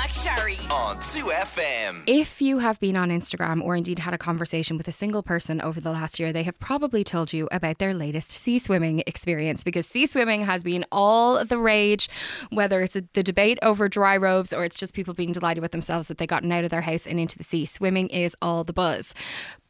McSharry on 2FM. If you have been on Instagram or indeed had a conversation with a single person over the last year, they have probably told you about their latest sea swimming experience because sea swimming has been all the rage, whether it's a, the debate over dry robes or it's just people being delighted with themselves that they've gotten out of their house and into the sea. Swimming is all the buzz.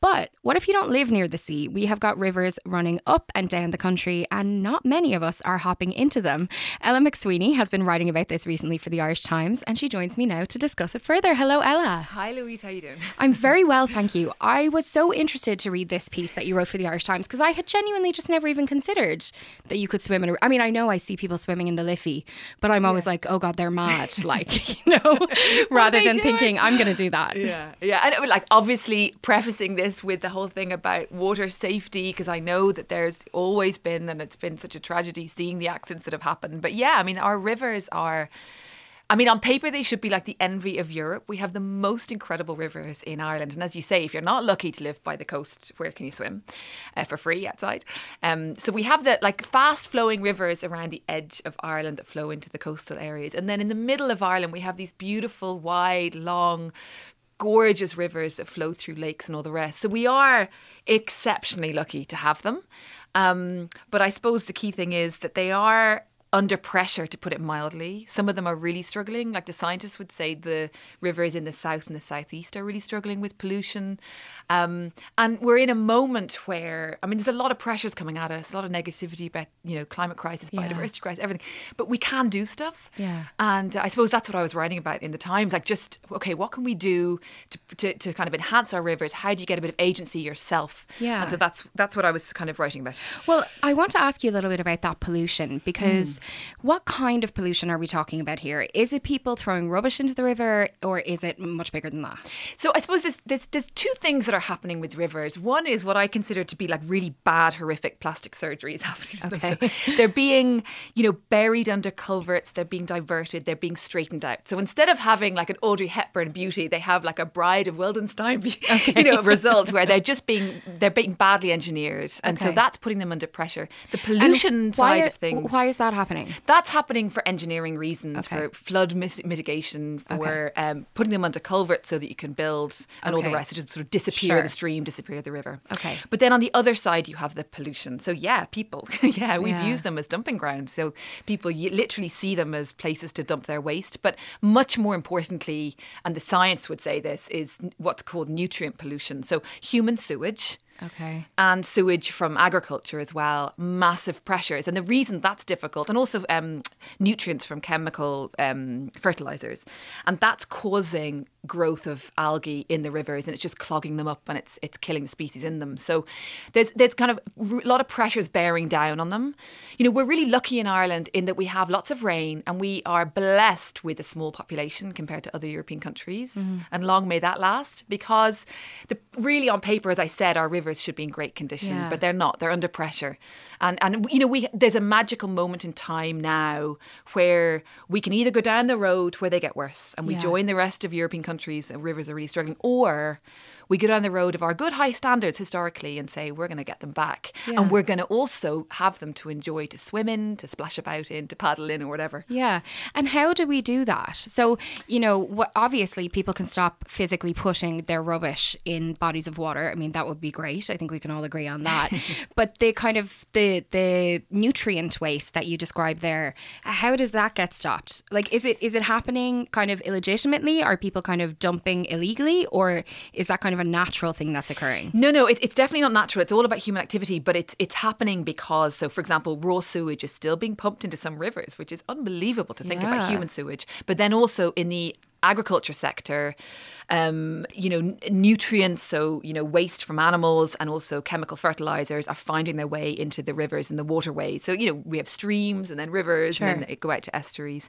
But what if you don't live near the sea? We have got rivers running up and down the country, and not many of us are hopping into them. Ella McSweeney has been writing about this recently for the Irish Times, and she joins me now to discuss it further. Hello, Ella. Hi, Louise. How you doing? I'm very well, thank you. I was so interested to read this piece that you wrote for the Irish Times because I had genuinely just never even considered that you could swim in. A, I mean, I know I see people swimming in the Liffey, but I'm always like, oh god, they're mad, like you know, rather than doing? thinking I'm going to do that. Yeah, yeah. And it like obviously prefacing this with the whole thing about water safety because I know that there's always been and it's been such a tragedy seeing the accidents that have happened. But yeah, I mean, our rivers are. I mean, on paper, they should be like the envy of Europe. We have the most incredible rivers in Ireland. And as you say, if you're not lucky to live by the coast, where can you swim uh, for free outside? Um, so we have the like fast flowing rivers around the edge of Ireland that flow into the coastal areas. And then in the middle of Ireland, we have these beautiful, wide, long, gorgeous rivers that flow through lakes and all the rest. So we are exceptionally lucky to have them. Um, but I suppose the key thing is that they are under pressure, to put it mildly. Some of them are really struggling. Like the scientists would say, the rivers in the south and the southeast are really struggling with pollution. Um, and we're in a moment where, I mean, there's a lot of pressures coming at us, a lot of negativity about, you know, climate crisis, Yeah. biodiversity crisis, everything. But we can do stuff. Yeah. And I suppose that's what I was writing about in the Times. Like, just, okay, what can we do to, to, to kind of enhance our rivers? How do you get a bit of agency yourself? Yeah. And so that's that's what I was kind of writing about. Well, I want to ask you a little bit about that pollution because What kind of pollution are we talking about here? Is it people throwing rubbish into the river or is it much bigger than that? So I suppose there's, there's there's two things that are happening with rivers. One is what I consider to be like really bad, horrific plastic surgeries happening. Okay. So they're being, you know, buried under culverts. They're being diverted. They're being straightened out. So instead of having like an Audrey Hepburn beauty, they have like a Bride of Wildenstein, you know, result where they're just being they're being badly engineered, and so that's putting them under pressure. The pollution side are- of things. Why is that happening? That's happening for engineering reasons, Okay. for flood mit- mitigation, for um, putting them under culverts so that you can build and all the Okay. rest, just sort of disappear Sure. the stream, disappear the river. Okay. But then on the other side, you have the pollution. So yeah, people, yeah, we've Yeah. used them as dumping grounds. So people literally see them as places to dump their waste. But much more importantly, and the science would say this, is what's called nutrient pollution. So human sewage Okay. and sewage from agriculture as well, massive pressures. And the reason that's difficult, and also um, nutrients from chemical um, fertilizers, and that's causing growth of algae in the rivers, and it's just clogging them up, and it's it's killing the species in them. So there's there's kind of a lot of pressures bearing down on them. You know, we're really lucky in Ireland in that we have lots of rain, and we are blessed with a small population compared to other European countries, and long may that last. Because the really on paper, as I said, our rivers should be in great condition, Yeah. but they're not. They're under pressure, and and you know we there's a magical moment in time now where we can either go down the road where they get worse, and we Yeah. join the rest of European countries and rivers are really struggling, or we go down the road of our good high standards historically and say we're going to get them back, Yeah. and we're going to also have them to enjoy, to swim in, to splash about in, to paddle in, or whatever. Yeah. And how do we do that? So, you know, what, obviously people can stop physically putting their rubbish in bodies of water. I mean, that would be great. I think we can all agree on that. but the kind of the the nutrient waste that you described there, how does that get stopped? Like is it is it happening kind of illegitimately? Are people kind of dumping illegally or is that kind of a natural thing that's occurring? No, no, it, it's definitely not natural. It's all about human activity, but it's it's happening because, so for example, raw sewage is still being pumped into some rivers, which is unbelievable to think Yeah. about human sewage. But then also in the agriculture sector, um, you know, n- nutrients, so, you know, waste from animals and also chemical fertilizers are finding their way into the rivers and the waterways. So, you know, we have streams and then rivers Sure. and then they go out to estuaries.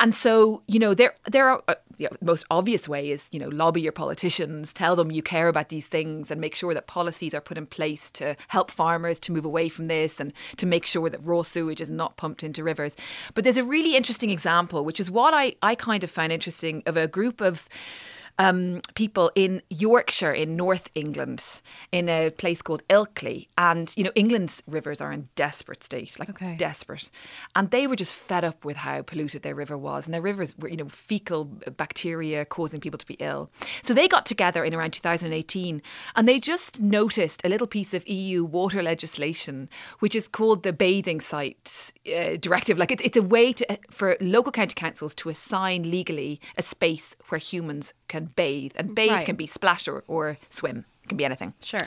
And so, you know, there, there are, uh, you know, the most obvious way is, you know, lobby your politicians, tell them you care about these things and make sure that policies are put in place to help farmers to move away from this and to make sure that raw sewage is not pumped into rivers. But there's a really interesting example, which is what I, I kind of found interesting of a group of um, people in Yorkshire, in North England, in a place called Ilkley. And, you know, England's rivers are in desperate state, like Okay. desperate. And they were just fed up with how polluted their river was. And their rivers were, you know, fecal bacteria causing people to be ill. So they got together in around 2018 and they just noticed a little piece of EU water legislation, which is called the Bathing Sites uh, Directive. Like it's, it's a way to, for local county councils to assign legally a space where humans can bathe. And bathe Right. can be splash or, or swim, it can be anything. Sure.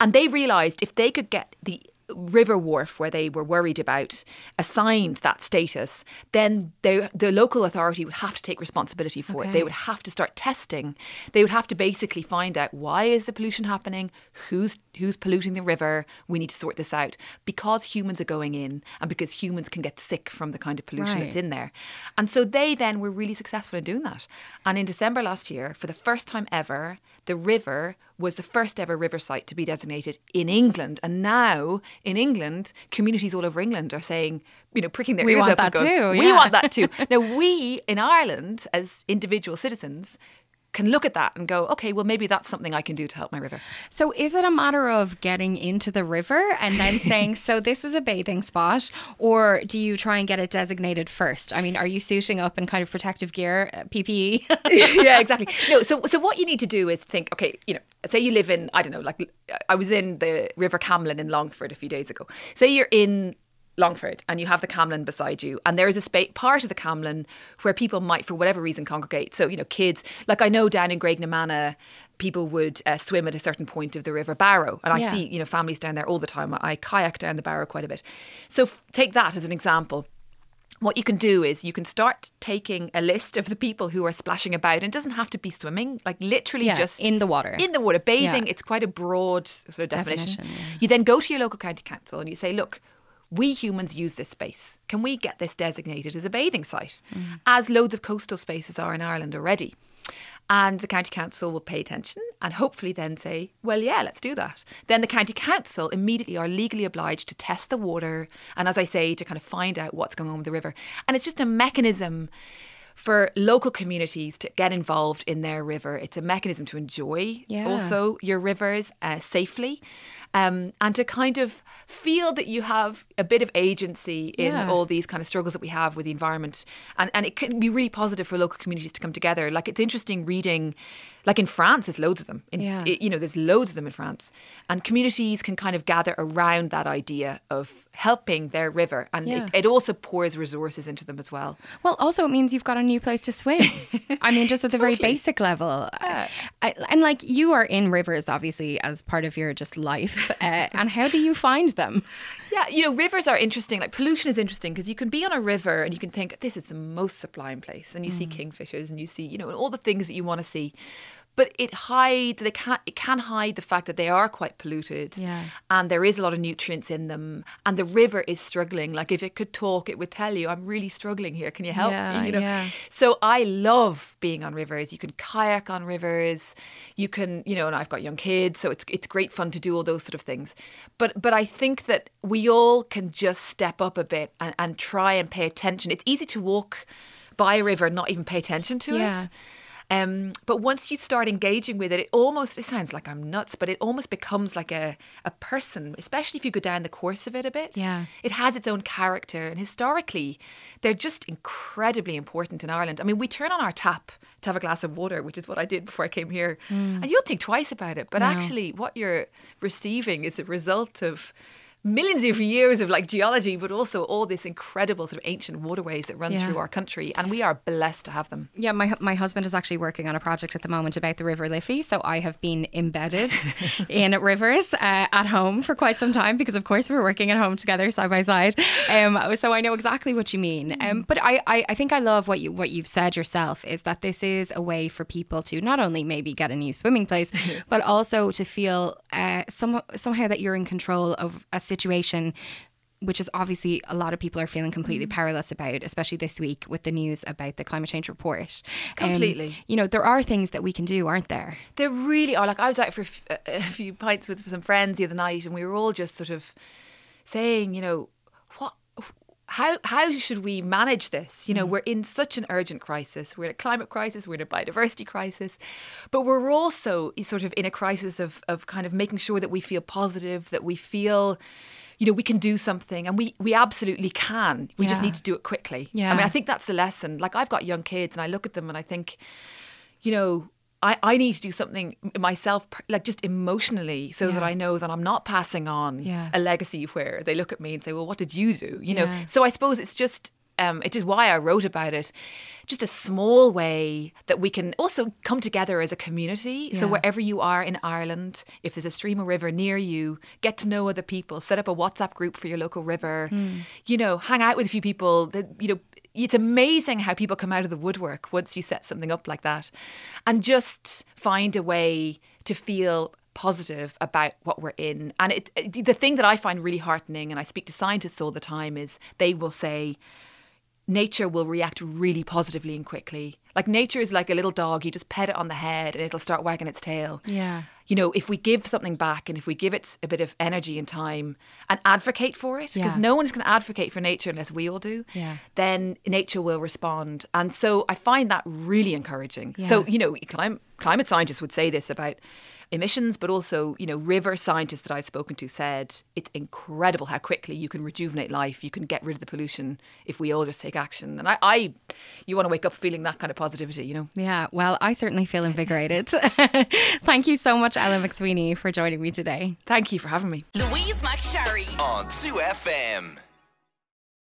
And they realised if they could get the River Wharfe, where they were worried about, assigned that status, then they, the local authority would have to take responsibility for it. They would have to start testing. They would have to basically find out why is the pollution happening, who's who's polluting the river. We need to sort this out because humans are going in, and because humans can get sick from the kind of pollution Right. that's in there. And so they then were really successful in doing that. And in December last year, for the first time ever, the river was the first ever river site to be designated in England. And now in England, communities all over England are saying, you know, pricking their We ears want up going, too, We yeah." want that too. now we in Ireland, as individual citizens, can look at that and go, okay, well maybe that's something I can do to help my river. So is it a matter of getting into the river and then saying, so this is a bathing spot, or do you try and get it designated first? I mean, are you suiting up in kind of protective gear, uh, PPE? yeah, exactly. No, so so what you need to do is think, okay, you know, say you live in, I don't know, like I was in the River Camlin in Longford a few days ago. Say you're in Longford and you have the Camlin beside you, and there is a spa- part of the Camlin where people might, for whatever reason, congregate. So, you know, kids, like I know down in Graignamanagh, people would uh, swim at a certain point of the River Barrow, and I Yeah. see, you know, families down there all the time. I kayak down the Barrow quite a bit. So, f- take that as an example what you can do is you can start taking a list of the people who are splashing about and it doesn't have to be swimming like literally Yeah, just in the water. in the water bathing Yeah. it's quite a broad sort of definition, Definition, you then go to your local county council and you say look we humans use this space can we get this designated as a bathing site Mm. as loads of coastal spaces are in ireland already and the county council will pay attention and hopefully then say, well, yeah, let's do that. Then the county council immediately are legally obliged to test the water and, as I say, to kind of find out what's going on with the river. And it's just a mechanism for local communities to get involved in their river. It's a mechanism to enjoy Yeah. also your rivers uh, safely um, and to kind of feel that you have a bit of agency in Yeah. all these kind of struggles that we have with the environment. And, and it can be really positive for local communities to come together. Like it's interesting reading, like in France, there's loads of them. In, Yeah. it- you know, there's loads of them in France. And communities can kind of gather around that idea of helping their river. And Yeah. it, it also pours resources into them as well. Well, also it means you've got a new place to swim. I mean, just at the very Totally. basic level, Yeah. I, and like you are in rivers, obviously, as part of your just life. Uh, and how do you find them? Yeah, you know, rivers are interesting. Like pollution is interesting because you can be on a river and you can think this is the most sublime place, and you see kingfishers and you see, you know, all the things that you want to see. But it hides. They can it can hide the fact that they are quite polluted, Yeah. and there is a lot of nutrients in them, and the river is struggling. Like if it could talk, it would tell you, "I'm really struggling here. Can you help Yeah, me?" You know. yeah. So I love being on rivers. You can kayak on rivers. You can, you know, and I've got young kids, so it's it's great fun to do all those sort of things. But but I think that we all can just step up a bit and, and try and pay attention. It's easy to walk by a river and not even pay attention to Yeah. it. Um, but once you start engaging with it, it almost, it sounds like I'm nuts, but it almost becomes like a, a person, especially if you go down the course of it a bit. Yeah. It has its own character. And historically, they're just incredibly important in Ireland. I mean, we turn on our tap to have a glass of water, which is what I did before I came here. And you don't think twice about it. But No. actually, what you're receiving is a result of millions of years of like geology, but also all this incredible sort of ancient waterways that run Yeah. through our country. And we are blessed to have them. Yeah, my my husband is actually working on a project at the moment about the River Liffey, so I have been embedded in rivers uh, at home for quite some time because, of course, we're working at home together side by side. Um, so I know exactly what you mean. Um, but I, I I think I love what you what you've said yourself is that this is a way for people to not only maybe get a new swimming place, but also to feel uh, some somehow that you're in control of a situation which is obviously a lot of people are feeling completely powerless about, especially this week with the news about the climate change report. Um, Completely. you know, there are things that we can do, aren't there? There really are. Like I was out for a f- a, few pints with some friends the other night, and we were all just sort of saying, you know, how how should we manage this? You know, Mm. we're in such an urgent crisis. We're in a climate crisis. We're in a biodiversity crisis, but we're also sort of in a crisis of of kind of making sure that we feel positive, that we feel. You know, we can do something, and we we absolutely can. We just need to do it quickly. Yeah. I mean, I think that's the lesson. Like I've got young kids, and I look at them and I think, you know, I, I need to do something myself, like just emotionally, so that I know that I'm not passing on Yeah. a legacy where they look at me and say, well, what did you do? You know, Yeah. so I suppose it's just. Um, it is why I wrote about it. Just a small way that we can also come together as a community. So wherever you are in Ireland, if there's a stream or river near you, get to know other people. Set up a WhatsApp group for your local river. Hmm. You know, hang out with a few people. That you know, it's amazing how people come out of the woodwork once you set something up like that, and just find a way to feel positive about what we're in. And it, it- the thing that I find really heartening, and I speak to scientists all the time, is they will say nature will react really positively and quickly. Like nature is like a little dog, you just pet it on the head and it'll start wagging its tail. Yeah. You know, if we give something back and if we give it a bit of energy and time and advocate for it, because Yeah. no one is going to advocate for nature unless we all do, Yeah. then nature will respond. And so I find that really encouraging. So, you know, clim- climate scientists would say this about emissions, but also, you know, river scientists that I've spoken to said it's incredible how quickly you can rejuvenate life. You can get rid of the pollution if we all just take action. And I, I you want to wake up feeling that kind of positivity, you know? Yeah, well, I certainly feel invigorated. Thank you so much, Ella McSweeney, for joining me today. Thank you for having me. Louise McSharry. on 2FM.